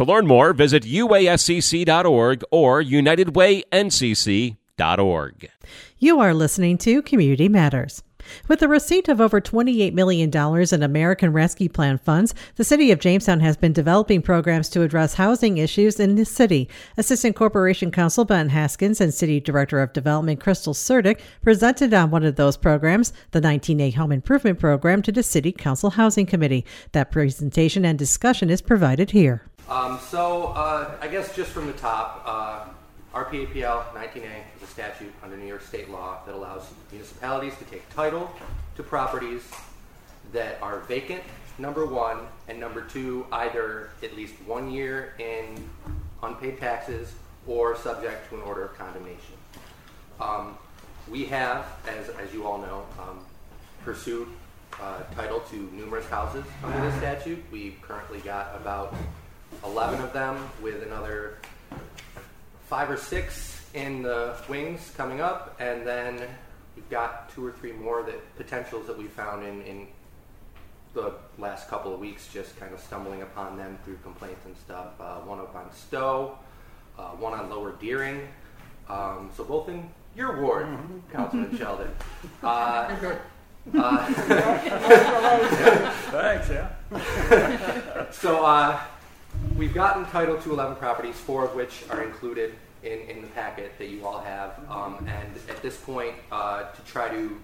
To learn more, visit uascc.org or unitedwayncc.org. You are listening to Community Matters. With the receipt of over $28 million in American Rescue Plan funds, the City of Jamestown has been developing programs to address housing issues in the city. Assistant Corporation Counsel Ben Haskins and City Director of Development Crystal Surdyk presented on one of those programs, the 19A Home Improvement Program, to the City Council Housing Committee. That presentation and discussion is provided here. Um, so, uh, I guess just from the top, uh, RPAPL 19A is a statute under New York state law that allows municipalities to take title to properties that are vacant, number one, and number two, either at least one year in unpaid taxes or subject to an order of condemnation. Um, we have, as, as you all know, um, pursued uh, title to numerous houses under this statute. We've currently got about 11 of them with another five or six in the wings coming up, and then we've got two or three more that potentials that we found in, in the last couple of weeks, just kind of stumbling upon them through complaints and stuff. Uh, one up on Stowe, uh, one on Lower Deering, um, so both in your ward, Councilman Sheldon. Uh, uh, Thanks, yeah. So uh, we've gotten title to 11 properties, four of which are included in, in the packet that you all have. Um, and at this point, uh, to try to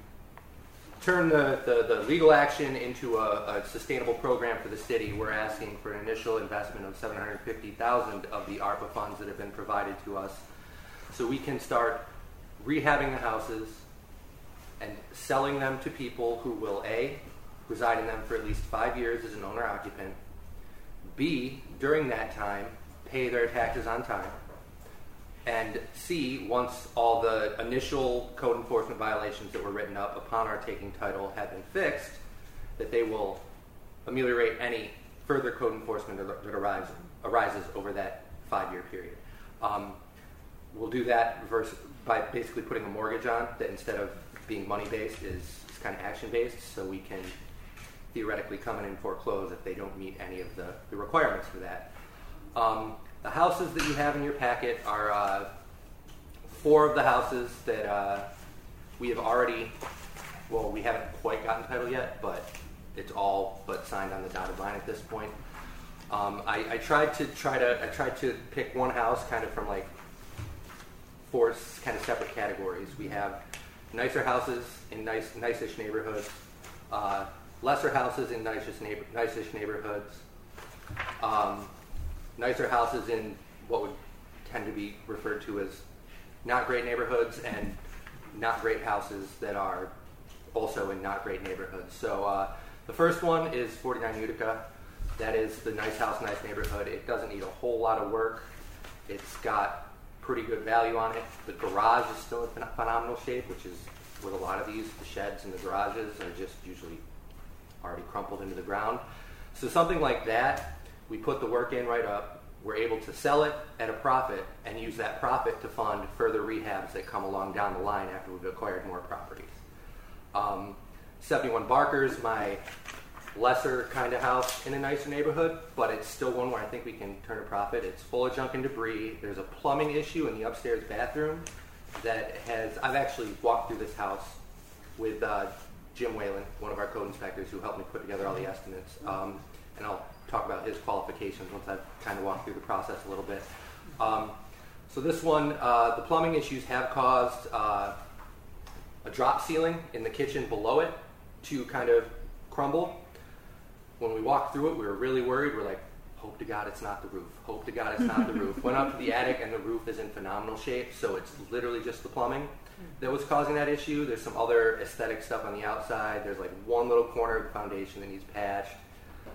turn the, the, the legal action into a, a sustainable program for the city, we're asking for an initial investment of 750000 of the ARPA funds that have been provided to us so we can start rehabbing the houses and selling them to people who will A, reside in them for at least five years as an owner occupant, B, during that time, pay their taxes on time. And C, once all the initial code enforcement violations that were written up upon our taking title have been fixed, that they will ameliorate any further code enforcement that arises, over that five year period. Um, we'll do that by basically putting a mortgage on that instead of being money based is, is kind of action based, so we can theoretically come in and foreclose if they don't meet any of the, the requirements for that. Um, the houses that you have in your packet are uh, four of the houses that uh, we have already, well, we haven't quite gotten title yet, but it's all but signed on the dotted line at this point. Um, I, I tried to try to I tried to pick one house kind of from like four kind of separate categories. We have nicer houses in nice nice-ish neighborhoods, uh, lesser houses in nice-ish, neighbor, nice-ish neighborhoods, um, nicer houses in what would tend to be referred to as not great neighborhoods, and not great houses that are also in not great neighborhoods. So uh, the first one is 49 Utica. That is the nice house, nice neighborhood. It doesn't need a whole lot of work. It's got pretty good value on it. The garage is still in phenomenal shape, which is with a lot of these. The sheds and the garages are just usually already crumpled into the ground. So something like that, we put the work in right up. We're able to sell it at a profit and use that profit to fund further rehabs that come along down the line after we've acquired more properties. Um, 71 Barker's my lesser kind of house in a nicer neighborhood, but it's still one where I think we can turn a profit. It's full of junk and debris. There's a plumbing issue in the upstairs bathroom that has, I've actually walked through this house with uh, Jim Whalen, one of our code inspectors, who helped me put together all the estimates. Um, and I'll talk about his qualifications once I've kind of walked through the process a little bit. Um, So this one, uh, the plumbing issues have caused uh, a drop ceiling in the kitchen below it to kind of crumble. When we walked through it, we were really worried. We're like, hope to God it's not the roof. Hope to God it's not the roof. Went up to the attic and the roof is in phenomenal shape, so it's literally just the plumbing that was causing that issue. There's some other aesthetic stuff on the outside. There's like one little corner of the foundation that needs patched.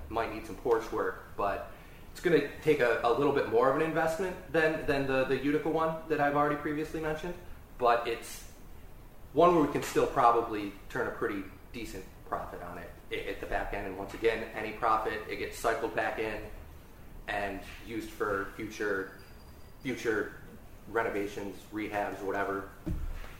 Might need some porch work, but it's going to take a, a little bit more of an investment than, than the, the Utica one that I've already previously mentioned. But it's one where we can still probably turn a pretty decent profit on it at the back end. And once again, any profit, it gets cycled back in and used for future future renovations, rehabs, whatever.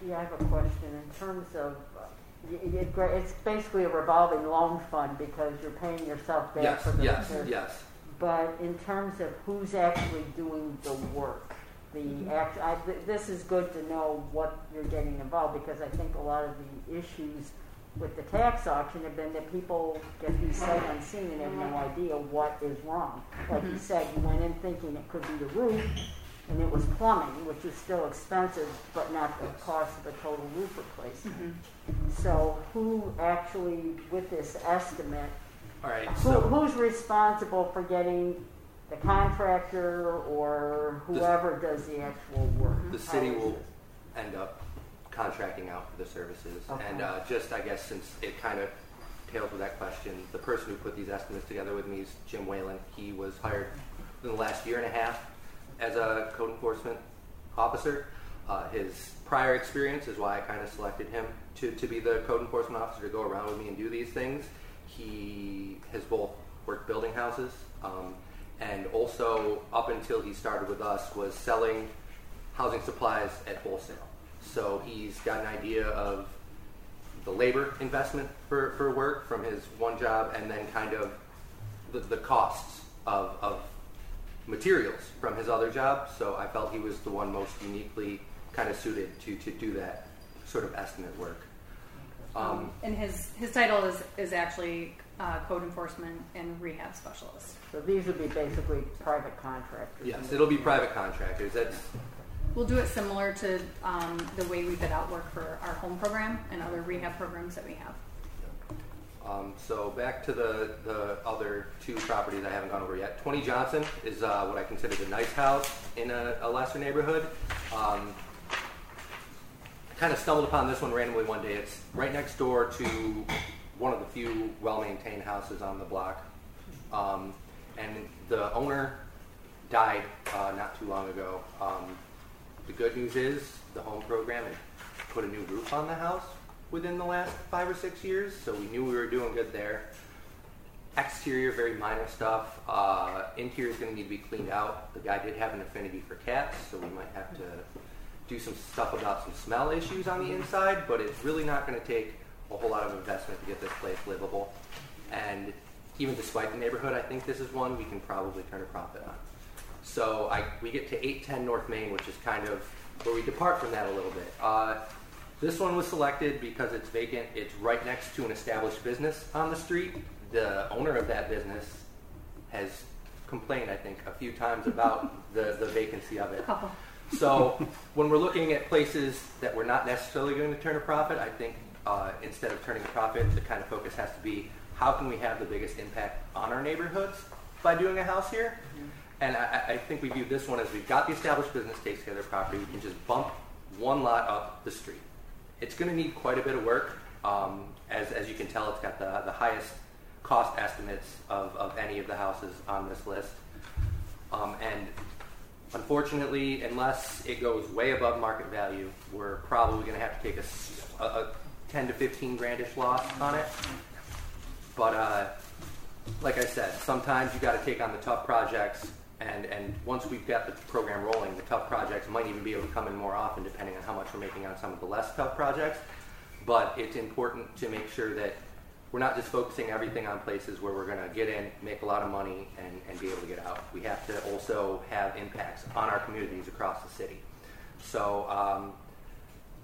Yeah, I have a question. In terms of, uh, it, it's basically a revolving loan fund because you're paying yourself back Yes, for the yes, repairs. yes. But in terms of who's actually doing the work, the act, I, th- this is good to know what you're getting involved because I think a lot of the issues with the tax auction have been that people get these sight unseen and have no idea what is wrong. Like you mm-hmm. said, you went in thinking it could be the roof, and it was plumbing, which is still expensive, but not the cost of a total roof replacement. Mm-hmm. So who actually, with this estimate, All right. who, So who's responsible for getting the contractor or whoever does the actual work? the city will end up contracting out for the services. Okay. And uh, just, I guess, since it kind of tails with that question, the person who put these estimates together with me is Jim Whalen. He was hired in the last year and a half as a code enforcement officer. Uh, his prior experience is why I kind of selected him to, to be the code enforcement officer to go around with me and do these things. He has both worked building houses um, and also, up until he started with us, was selling housing supplies at wholesale. So he's got an idea of the labor investment for, for work from his one job and then kind of the, the costs of, of materials from his other job. So I felt he was the one most uniquely kind of suited to, to do that sort of estimate work. Um, and his his title is is actually uh, code enforcement and rehab specialist. So these would be basically private contractors. yes, it'll be private contractors. That's We'll do it similar to um, the way we bid out work for our home program and other rehab programs that we have. Um, so back to the, the other two properties I haven't gone over yet. 20 Johnson is uh, what I consider the nice house in a, a lesser neighborhood. Um, kind of stumbled upon this one randomly one day. It's right next door to one of the few well-maintained houses on the block. Um, and the owner died uh, not too long ago. Um, the good news is the home program had put a new roof on the house within the last five or six years, so we knew we were doing good there. Exterior, very minor stuff. Uh, interior is going to need to be cleaned out. The guy did have an affinity for cats, so we might have to do some stuff about some smell issues on the inside, but it's really not going to take a whole lot of investment to get this place livable. And even despite the neighborhood, I think this is one we can probably turn a profit on. So I, we get to 810 North Main, which is kind of where we depart from that a little bit. Uh, this one was selected because it's vacant. It's right next to an established business on the street. The owner of that business has complained, I think, a few times about the, the vacancy of it. Couple. So when we're looking at places that we're not necessarily going to turn a profit, I think uh, instead of turning a profit, the kind of focus has to be how can we have the biggest impact on our neighborhoods by doing a house here? And I, I- think we view this one as we've got the established business takes care of their property. We can just bump one lot up the street. It's going to need quite a bit of work. Um, as, as you can tell, it's got the, the highest cost estimates of, of any of the houses on this list. Um, and unfortunately, unless it goes way above market value, we're probably going to have to take a a 10 to 15 grandish loss on it. But uh, like I said, sometimes you got to take on the tough projects, and, and once we've got the program rolling, the tough projects might even be able to come in more often depending on how much we're making on some of the less tough projects. But it's important to make sure that we're not just focusing everything on places where we're going to get in, make a lot of money, and, and be able to get out. We have to also have impacts on our communities across the city. So um,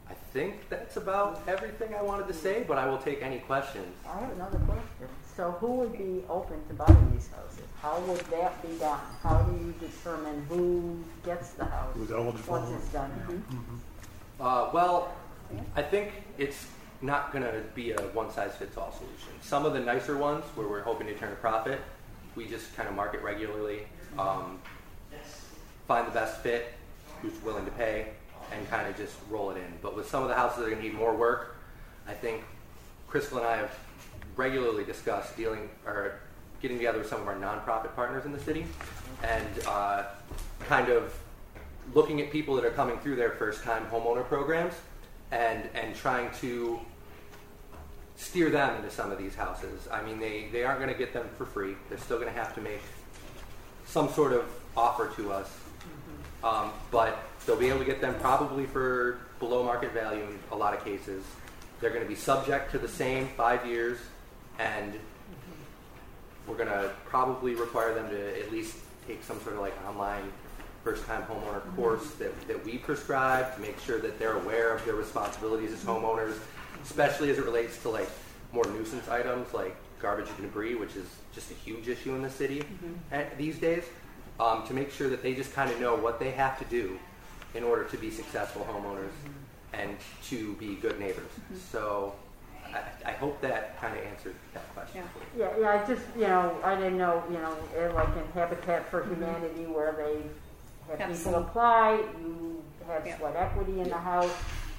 I think that's about everything I wanted to say, but I will take any questions. I have another question. So who would be open to buying these houses? How would that be done? How do you determine who gets the house Who's eligible? once it's done? Uh, well, I think it's not going to be a one size fits all solution. Some of the nicer ones where we're hoping to turn a profit, we just kind of market regularly, um, find the best fit, who's willing to pay, and kind of just roll it in. But with some of the houses that are going to need more work, I think Crystal and I have regularly discuss dealing or getting together with some of our nonprofit partners in the city and uh, kind of looking at people that are coming through their first time homeowner programs and and trying to steer them into some of these houses. I mean, they, they aren't going to get them for free. They're still going to have to make some sort of offer to us. Um, but they'll be able to get them probably for below market value in a lot of cases. They're going to be subject to the same five years, and we're going to probably require them to at least take some sort of like online first time homeowner mm-hmm. course that, that we prescribe to make sure that they're aware of their responsibilities as homeowners, especially as it relates to like more nuisance items like garbage and debris, which is just a huge issue in the city mm-hmm. at, these days. Um, to make sure that they just kind of know what they have to do in order to be successful homeowners mm-hmm. and to be good neighbors. So I, I hope that kind of answered that question. Yeah. for you. Yeah, yeah, I just, you know, I didn't know, you know, eh, like in Habitat for Humanity where they have Have people some- apply, you have Yeah. sweat equity in the house.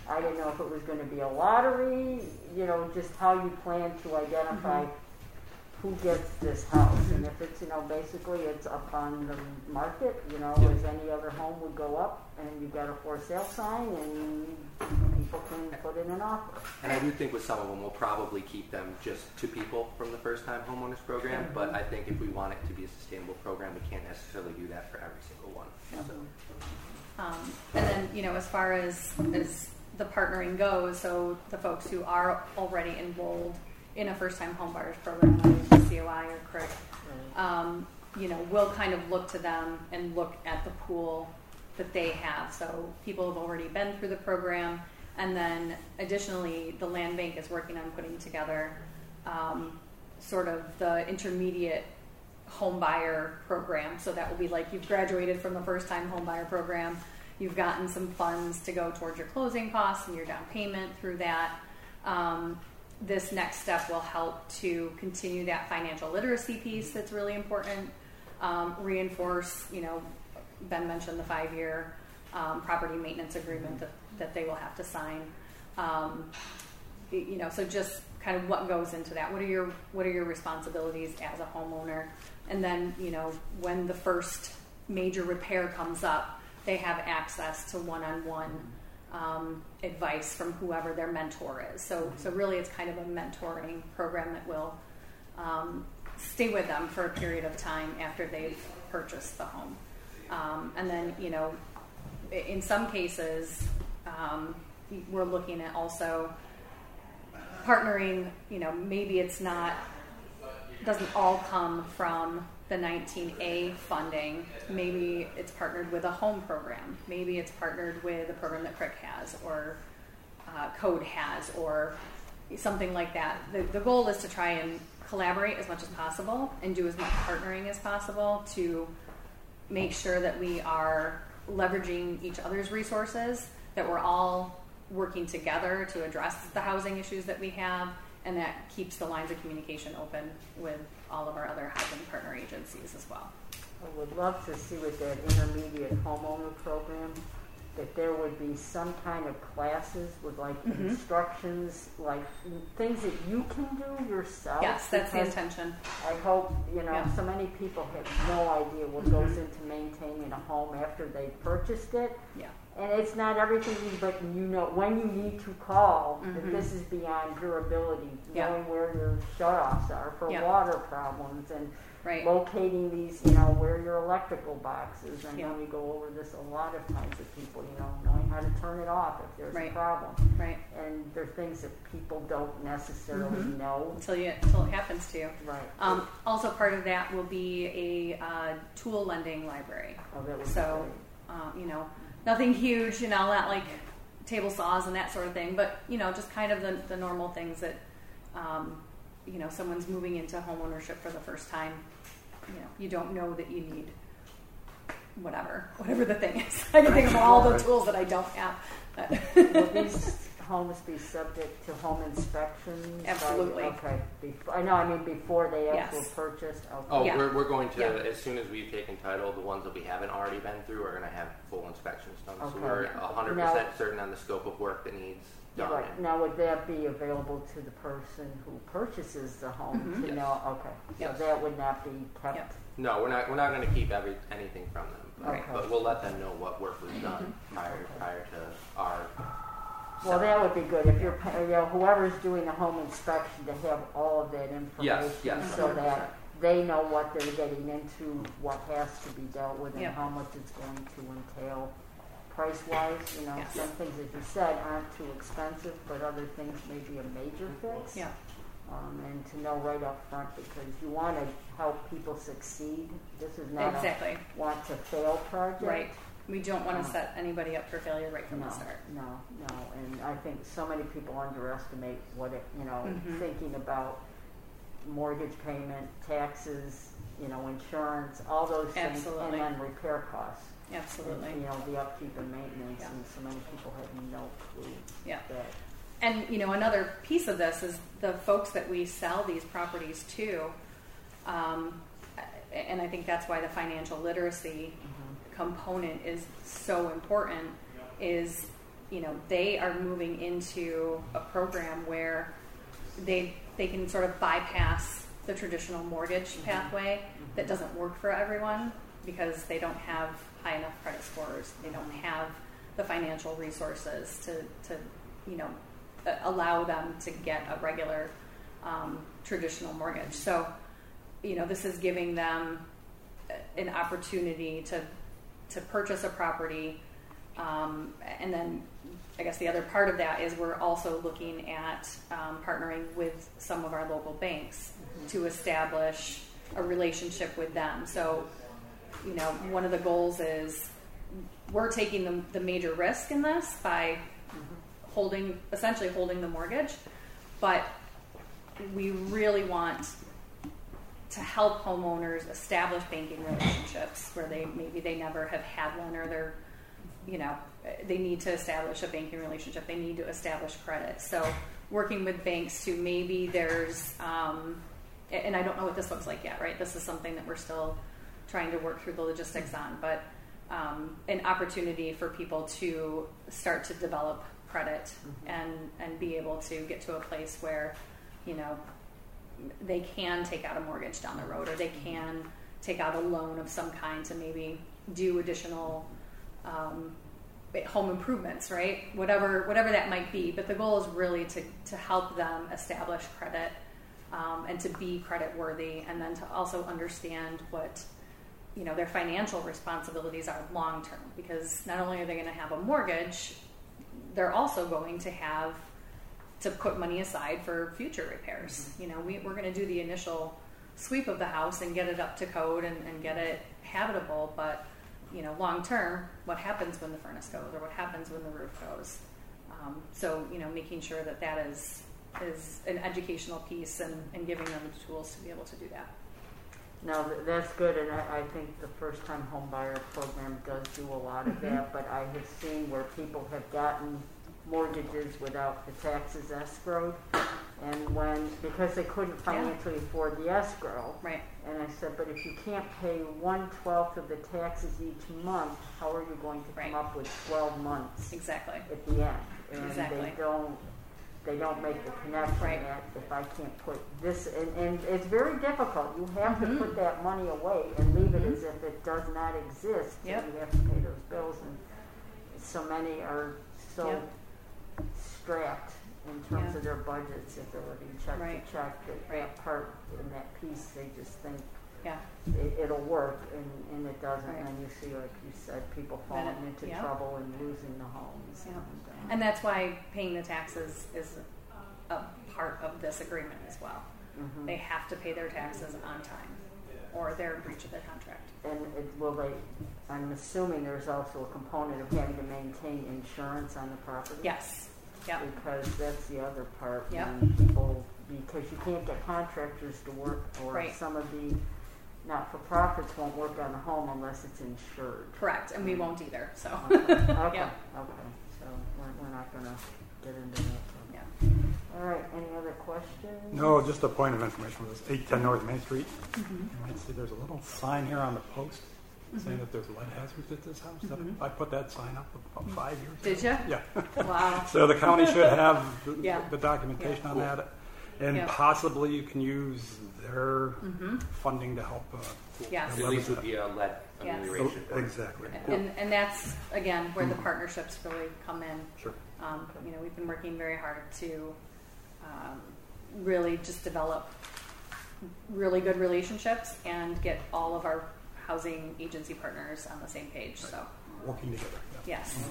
I didn't know if it was gonna be a lottery, you know, just how you plan to identify who gets this house. And if it's, you know, basically it's up on the market, you know, Yeah. as any other home would go up and you've got a for sale sign and people can put in an offer. And I do think with some of them, we'll probably keep them just to people from the first time homeowners program. But I think if we want it to be a sustainable program, we can't necessarily do that for every single one. So, Um, and then, you know, as far as, as the partnering goes, so the folks who are already enrolled in a first-time home buyers program, like it's COI or CHRIC, um, you know, we'll kind of look to them and look at the pool that they have. So people have already been through the program, and then additionally, the land bank is working on putting together um, sort of the intermediate home buyer program. So that will be like you've graduated from the first time home buyer program, you've gotten some funds to go towards your closing costs and your down payment through that. Um, this next step will help to continue that financial literacy piece that's really important. Um, reinforce, you know, Ben mentioned the five year um, property maintenance agreement that, that they will have to sign. Um, you know, so just kind of what goes into that. What are your what are your responsibilities as a homeowner? And then, you know, when the first major repair comes up, they have access to one-on-one um, advice from whoever their mentor is. So, so really, it's kind of a mentoring program that will um, stay with them for a period of time after they've purchased the home. Um, and then, you know, in some cases, um, we're looking at also partnering. You know, maybe it's not doesn't all come from the 19A funding. Maybe it's partnered with a home program. Maybe it's partnered with a program that CHRIC has or uh, Code has or something like that. The, the goal is to try and collaborate as much as possible and do as much partnering as possible to make sure that we are leveraging each other's resources, that we're all working together to address the housing issues that we have, and that keeps the lines of communication open with all of our other housing partner agencies as well. I would love to see with that intermediate homeowner program, that there would be some kind of classes with like Mhm. instructions, like things that you can do yourself. Yes, that's the intention. I hope, you know, Yeah. so many people have no idea what goes into maintaining a home after they purchased it. Yeah. And it's not everything, but you know, when you need to call, Mhm. that this is beyond your ability, Yeah. knowing where your shut-offs are for Yeah. water problems and Right. locating these, you know, where your electrical box is. I know Yeah. we go over this a lot of times with people, you know, knowing how to turn it off if there's Right. a problem. Right. And there are things that people don't necessarily Mhm. know. Until you until it happens to you. Right. Um, also, part of that will be a uh, tool lending library. Oh, that would be So, great. um, you know, nothing huge, you know, not like table saws and that sort of thing, but you know, just kind of the, the normal things that um, you know someone's moving into home ownership for the first time, you know you don't know that you need whatever whatever the thing is. I can think of all the tools that I don't have. But Will these homes be subject to home inspections? Absolutely. Okay, Bef- I know, I mean, before they Yes. actually purchased, okay. Oh, Yeah. we're, we're going to, Yeah. as soon as we've taken title, the ones that we haven't already been through are gonna have full inspections done. So Okay. we're a hundred Now- percent certain on the scope of work that needs done. Right, now would that be available to the person who purchases the home Mhm. to Yes. know, okay, so Yep. that would not be kept? Yep. No, we're not, we're not gonna keep every, anything from them. but- Right. But we'll let them know what work was done prior, prior to our. Well, that would be good, if you're, pa- you know, whoever's doing the home inspection to have all of that information. yes, So that they know what they're getting into, what has to be dealt with and Yep. how much it's going to entail. Price wise, you know, Yes. some things, as you said, aren't too expensive, but other things may be a major fix. yeah, Um, and to know right up front, because you wanna help people succeed, this is not a exactly want to fail project. right. We don't want to set anybody up for failure right from No, the start. no, no, and I think so many people underestimate what it, you know, Mhm. thinking about mortgage payment, taxes, you know, insurance, all those things, and then repair costs. Absolutely. And, you know, the upkeep and maintenance, Yeah. and so many people have no clue Yeah. that. And you know, another piece of this is the folks that we sell these properties to, um, and I think that's why the financial literacy component is so important. Is you know they are moving into a program where they they can sort of bypass the traditional mortgage mm-hmm. pathway mm-hmm. that doesn't work for everyone because they don't have high enough credit scores. They don't have the financial resources to, to you know, allow them to get a regular um, traditional mortgage. So, you know, this is giving them uh, an opportunity to to purchase a property, um, and then I guess the other part of that is we're also looking at um, partnering with some of our local banks to establish a relationship with them. So, you know, one of the goals is we're taking the, the major risk in this by holding, essentially holding the mortgage, but we really want to help homeowners establish banking relationships where they maybe they never have had one or they're you know they need to establish a banking relationship. They need to establish credit. So working with banks to maybe there's um, and i don't know what this looks like yet right? This is something that we're still trying to work through the logistics on but um, an opportunity for people to start to develop credit and and be able to get to a place where you know they can take out a mortgage down the road or they can take out a loan of some kind to maybe do additional um, home improvements right? Whatever whatever that might be. But the goal is really to, to help them establish credit um, and to be credit worthy and then to also understand what you know their financial responsibilities are long term. Because not only are they going to have a mortgage they're also going to have to put money aside for future repairs. You know, we, we're going to do the initial sweep of the house and get it up to code and, and get it habitable, but you know, long term, what happens when the furnace goes or what happens when the roof goes? Um, so, you know, making sure that that is is an educational piece and, and giving them the tools to be able to do that. No, that's good, and I, I think the first time home buyer program does do a lot of Mm-hmm. that, but I have seen where people have gotten mortgages without the taxes escrowed. And when, because they couldn't financially afford the escrow, Right. and I said, but if you can't pay one twelfth of the taxes each month, how are you going to Right. come up with twelve months Exactly. at the end? And Exactly. they don't, they don't make the connection Right. that if I can't put this, and, and it's very difficult. You have to put that money away and leave it Mhm. as if it does not exist. and Yep. You have to pay those bills, and so many are so Yep. Strapped in terms Yeah. of their budgets, ability check Right. to check, that Right. that part in that piece, they just think Yeah. it, it'll work, and, and it doesn't. Right. And you see, like you said, people falling it- into yeah. trouble and losing the homes. Yeah. And, uh, And that's why paying the taxes is a part of this agreement as well. mhm. They have to pay their taxes on time or they're in breach of their contract. And it, will they, I'm assuming there's also a component of having to maintain insurance on the property? Yes. Yep. Because that's the other part, Yep. when people because you can't get contractors to work, or Right. some of the not-for-profits won't work on a home unless it's insured. Correct, and we mm. won't either. So Okay, okay, okay, so we're, we're not gonna get into that. So. yeah. All right, any other questions? No, just a point of information was eight ten North Main Street. Mm-hmm. You might see there's a little sign here on the post saying that there's lead hazards at this house. That- I put that sign up about five years ago. Mm-hmm. Did you? Yeah. Wow. So the county should have the, Yeah. the documentation on that. And Yeah. possibly you can use their funding to help. Uh, Yes. At least would be a lead Yes. amelioration. exactly. And, and that's again where the partnerships really come in. Sure. Um, you know, we've been working very hard to um, really just develop really good relationships and get all of our housing agency partners on the same page. So, Working together. yeah. yes.